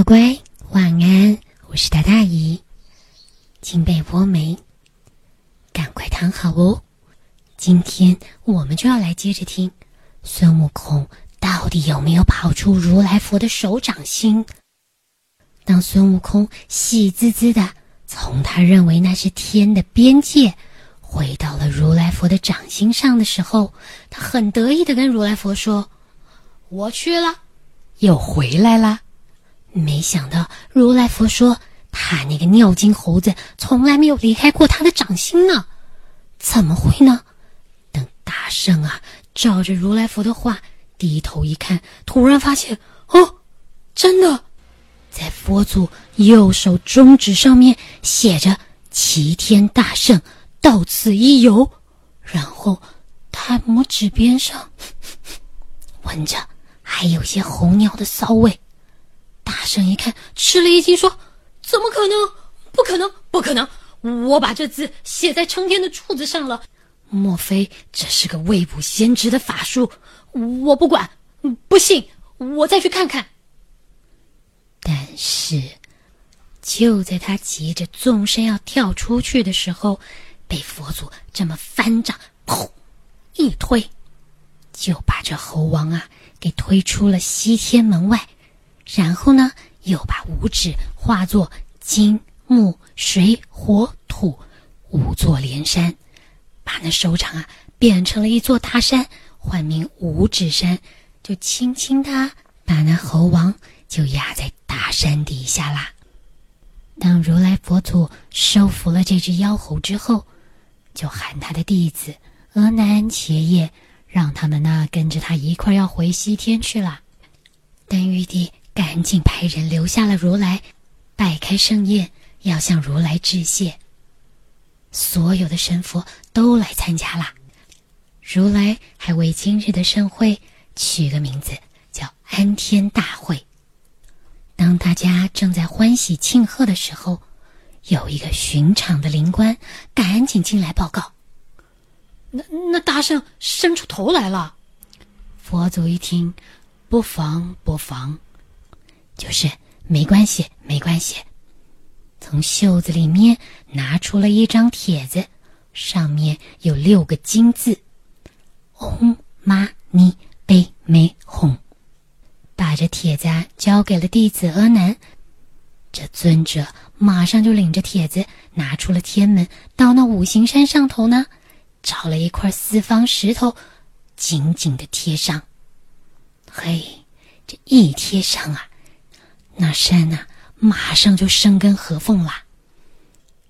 乖乖，晚安！我是大大姨，金被窝没？赶快躺好哦！今天我们就要来接着听孙悟空到底有没有跑出如来佛的手掌心。当孙悟空喜滋滋的从他认为那是天的边界，回到了如来佛的掌心上的时候，他很得意的跟如来佛说：“我去了，又回来了。”没想到如来佛说：“他那个尿精猴子从来没有离开过他的掌心呢，怎么会呢？”等大圣啊，照着如来佛的话低头一看，突然发现，哦，真的，在佛祖右手中指上面写着“齐天大圣到此一游”，然后他拇指边上 闻着还有些猴尿的骚味。大圣一看，吃了一惊，说：“怎么可能？不可能！不可能！我把这字写在成天的柱子上了，莫非这是个未卜先知的法术？我不管，不信，我再去看看。”但是，就在他急着纵身要跳出去的时候，被佛祖这么翻掌，砰，一推，就把这猴王啊给推出了西天门外。然后呢，又把五指化作金木水火土五座连山，把那手掌啊变成了一座大山，唤名五指山，就轻轻的把那猴王就压在大山底下啦。当如来佛祖收服了这只妖猴之后，就喊他的弟子阿难、伽叶，让他们呢跟着他一块要回西天去了。但玉帝。赶紧派人留下了如来，摆开盛宴，要向如来致谢。所有的神佛都来参加啦。如来还为今日的盛会取个名字，叫安天大会。当大家正在欢喜庆贺的时候，有一个巡场的灵官赶紧进来报告：“那那大圣伸出头来了。”佛祖一听，不妨不妨。就是没关系，没关系。从袖子里面拿出了一张帖子，上面有六个金字：“唵嘛呢呗美吽。”把这帖子交给了弟子阿难。这尊者马上就领着帖子拿出了天门，到那五行山上头呢，找了一块四方石头，紧紧的贴上。嘿，这一贴上啊！那山呐，马上就生根合缝啦。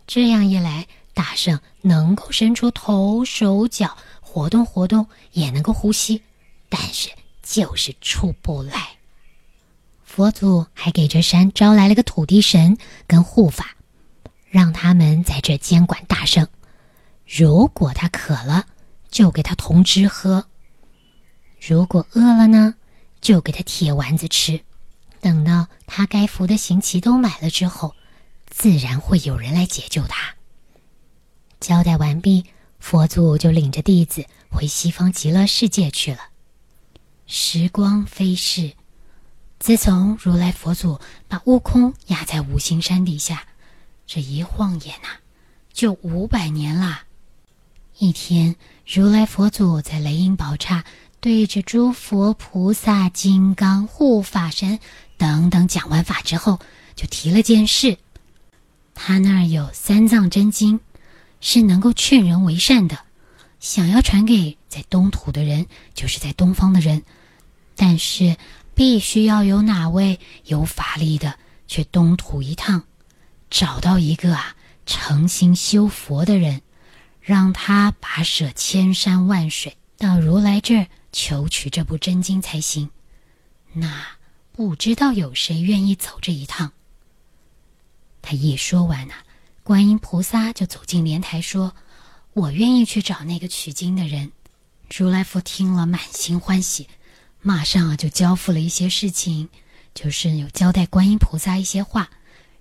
这样一来，大圣能够伸出头、手脚，活动活动，也能够呼吸，但是就是出不来。佛祖还给这山招来了个土地神跟护法，让他们在这监管大圣。如果他渴了，就给他铜汁喝；如果饿了呢，就给他铁丸子吃。等到他该服的行旗都买了之后，自然会有人来解救他。交代完毕，佛祖就领着弟子回西方极乐世界去了。时光飞逝，自从如来佛祖把悟空压在五行山底下，这一晃眼呐，就五百年啦。一天，如来佛祖在雷音宝刹对着诸佛菩萨、金刚护法神。等等，讲完法之后，就提了件事。他那儿有三藏真经，是能够劝人为善的，想要传给在东土的人，就是在东方的人。但是，必须要有哪位有法力的去东土一趟，找到一个啊诚心修佛的人，让他跋涉千山万水到如来这儿求取这部真经才行。那。不知道有谁愿意走这一趟。他一说完呢，观音菩萨就走进莲台说：“我愿意去找那个取经的人。”如来佛听了，满心欢喜，马上啊就交付了一些事情，就是有交代观音菩萨一些话，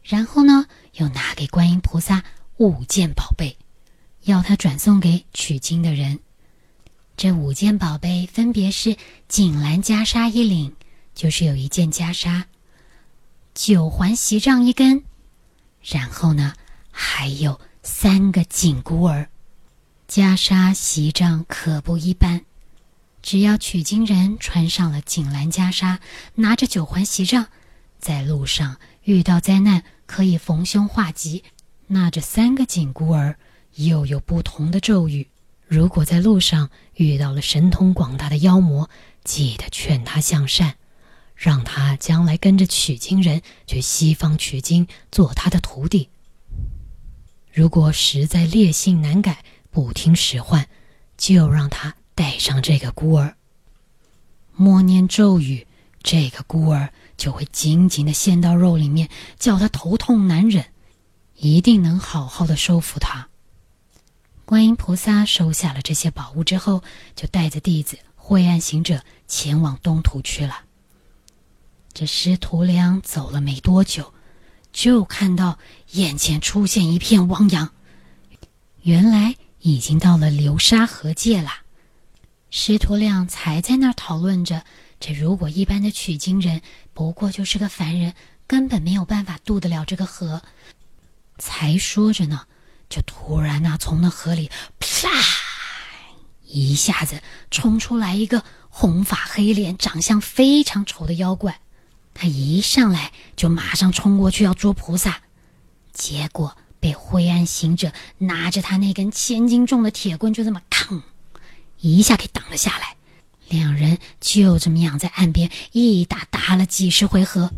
然后呢又拿给观音菩萨五件宝贝，要他转送给取经的人。这五件宝贝分别是锦兰袈裟一领。就是有一件袈裟，九环锡杖一根，然后呢，还有三个紧箍儿。袈裟锡杖可不一般，只要取经人穿上了锦兰袈裟，拿着九环锡杖，在路上遇到灾难可以逢凶化吉。那这三个紧箍儿又有不同的咒语。如果在路上遇到了神通广大的妖魔，记得劝他向善，让他将来跟着取经人去西方取经，做他的徒弟。如果实在烈性难改，不听使唤，就让他带上这个孤儿。默念咒语，这个孤儿就会紧紧的陷到肉里面，叫他头痛难忍，一定能好好的收服他。观音菩萨收下了这些宝物之后，就带着弟子灰暗行者前往东土去了。这师徒俩走了没多久，就看到眼前出现一片汪洋，原来已经到了流沙河界了。师徒俩才在那儿讨论着：这如果一般的取经人不过就是个凡人，根本没有办法渡得了这个河。才说着呢。就突然呐，从那河里啪一下子冲出来一个红发黑脸、长相非常丑的妖怪。他一上来就马上冲过去要捉菩萨，结果被灰暗行者拿着他那根千斤重的铁棍就这么扛一下给挡了下来。两人就这么样在岸边一打打了几十回合，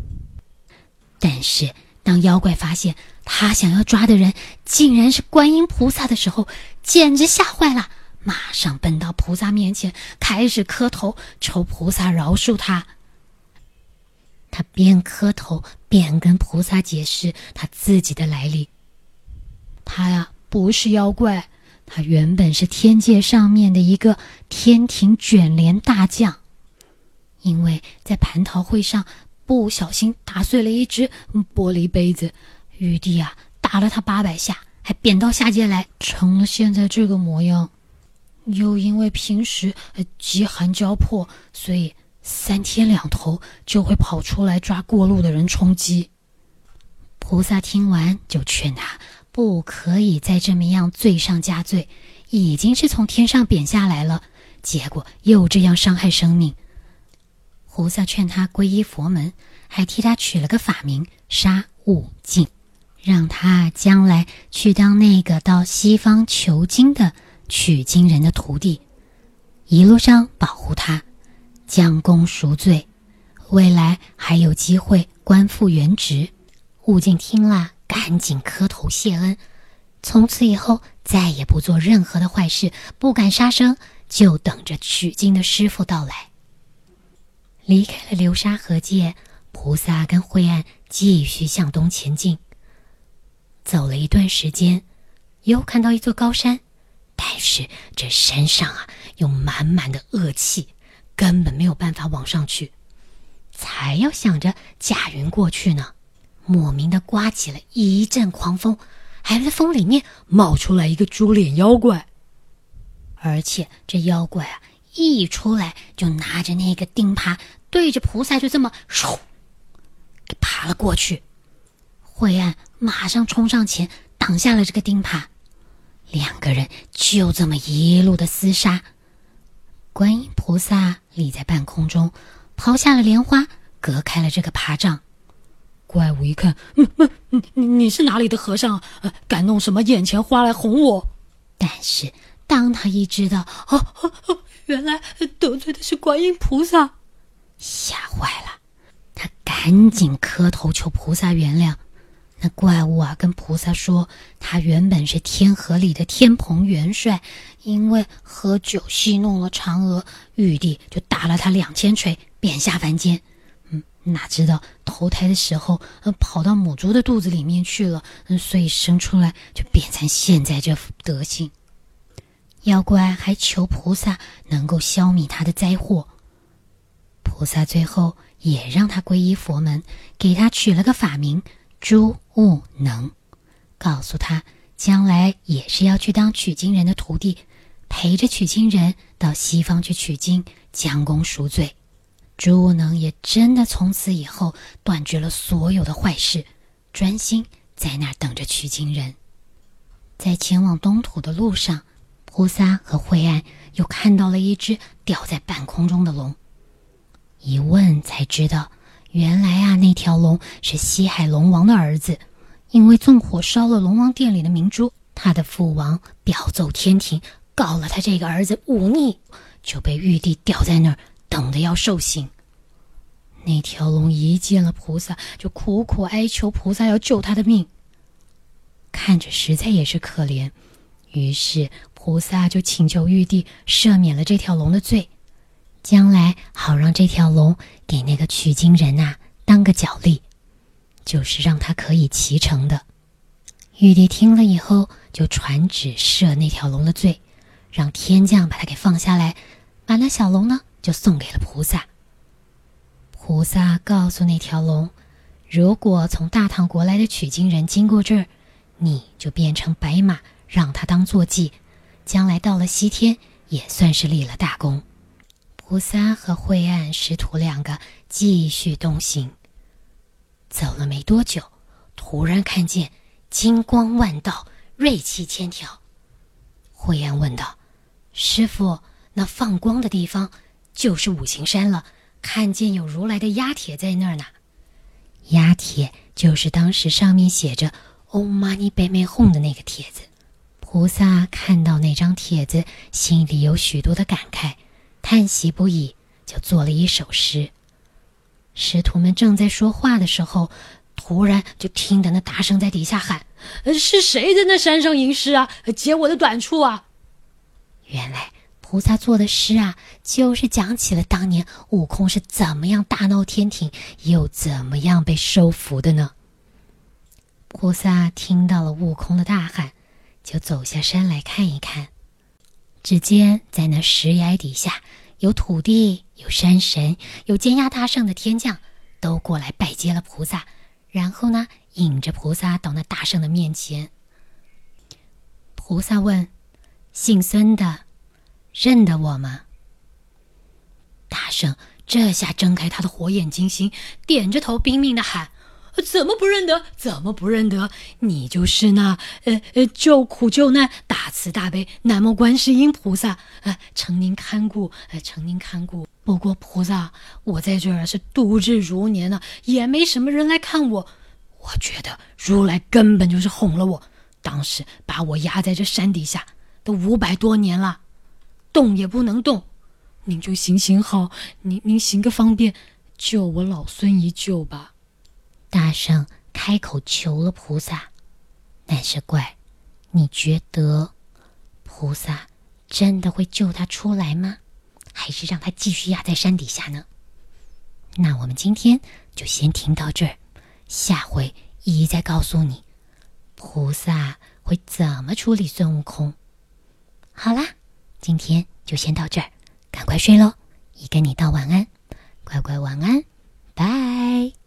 但是。当妖怪发现他想要抓的人竟然是观音菩萨的时候，简直吓坏了，马上奔到菩萨面前，开始磕头求菩萨饶恕他。他边磕头边跟菩萨解释他自己的来历。他呀不是妖怪，他原本是天界上面的一个天庭卷帘大将，因为在蟠桃会上。不小心打碎了一只玻璃杯子，玉帝啊打了他八百下，还贬到下界来，成了现在这个模样。又因为平时饥寒交迫，所以三天两头就会跑出来抓过路的人充饥。菩萨听完就劝他不可以再这么样罪上加罪，已经是从天上贬下来了，结果又这样伤害生命。菩萨劝他皈依佛门，还替他取了个法名沙悟净，让他将来去当那个到西方求经的取经人的徒弟，一路上保护他，将功赎罪，未来还有机会官复原职。悟净听了，赶紧磕头谢恩，从此以后再也不做任何的坏事，不敢杀生，就等着取经的师傅到来。离开了流沙河界，菩萨跟灰暗继续向东前进。走了一段时间，又看到一座高山，但是这山上啊有满满的恶气，根本没有办法往上去。才要想着驾云过去呢，莫名的刮起了一阵狂风，还在风里面冒出来一个猪脸妖怪，而且这妖怪啊。一出来就拿着那个钉耙，对着菩萨就这么，给爬了过去。惠岸马上冲上前挡下了这个钉耙，两个人就这么一路的厮杀。观音菩萨立在半空中，抛下了莲花，隔开了这个爬障。怪物一看，嗯嗯，你你是哪里的和尚？呃，敢弄什么眼前花来哄我？但是当他一知道，哦哦哦。原来得罪的是观音菩萨，吓坏了。他赶紧磕头求菩萨原谅。那怪物啊，跟菩萨说，他原本是天河里的天蓬元帅，因为喝酒戏弄了嫦娥，玉帝就打了他两千锤，贬下凡间。嗯，哪知道投胎的时候，呃，跑到母猪的肚子里面去了，嗯，所以生出来就变成现在这副德行。妖怪还求菩萨能够消灭他的灾祸。菩萨最后也让他皈依佛门，给他取了个法名猪悟能，告诉他将来也是要去当取经人的徒弟，陪着取经人到西方去取经，将功赎罪。朱能也真的从此以后断绝了所有的坏事，专心在那儿等着取经人。在前往东土的路上，菩萨和惠岸又看到了一只吊在半空中的龙。一问才知道，原来啊，那条龙是西海龙王的儿子，因为纵火烧了龙王殿里的明珠，他的父王表奏天庭，告了他这个儿子忤逆，就被玉帝吊在那儿。等的要受刑。那条龙一见了菩萨，就苦苦哀求菩萨要救他的命。看着实在也是可怜，于是菩萨就请求玉帝赦免了这条龙的罪，将来好让这条龙给那个取经人呐当个脚力，就是让他可以骑乘的。玉帝听了以后，就传旨赦那条龙的罪，让天将把他给放下来，把那小龙呢。就送给了菩萨。菩萨告诉那条龙：“如果从大唐国来的取经人经过这儿，你就变成白马，让他当坐骑，将来到了西天，也算是立了大功。”菩萨和慧岸师徒两个继续东行。走了没多久，突然看见金光万道，锐气千条。慧岸问道：“师傅，那放光的地方？”就是五行山了，看见有如来的压帖在那儿呢。压帖就是当时上面写着 “Om Mani Padme Hum” 的那个帖子。菩萨看到那张帖子，心里有许多的感慨，叹息不已，就做了一首诗。师徒们正在说话的时候，突然就听得那大声在底下喊：“是谁在那山上吟诗啊？解我的短处啊！”原来。菩萨做的诗啊，就是讲起了当年悟空是怎么样大闹天庭，又怎么样被收服的呢？菩萨听到了悟空的大喊，就走下山来看一看。只见在那石崖底下，有土地，有山神，有监压大圣的天将，都过来拜接了菩萨，然后呢，引着菩萨到那大圣的面前。菩萨问：“姓孙的？”认得我吗？大圣这下睁开他的火眼金睛，点着头拼命的喊：“怎么不认得？怎么不认得？你就是那……呃呃，救苦救难、大慈大悲、南无观世音菩萨！呃，承您看顾，呃，承您看顾。不过菩萨，我在这儿是度日如年呢，也没什么人来看我。我觉得如来根本就是哄了我，当时把我压在这山底下，都五百多年了。”动也不能动，您就行行好，您您行个方便，救我老孙一救吧！大圣开口求了菩萨，但是怪，你觉得菩萨真的会救他出来吗？还是让他继续压在山底下呢？那我们今天就先听到这儿，下回一一再告诉你，菩萨会怎么处理孙悟空。好啦。今天就先到这儿，赶快睡喽！一跟你道晚安，乖乖晚安，拜。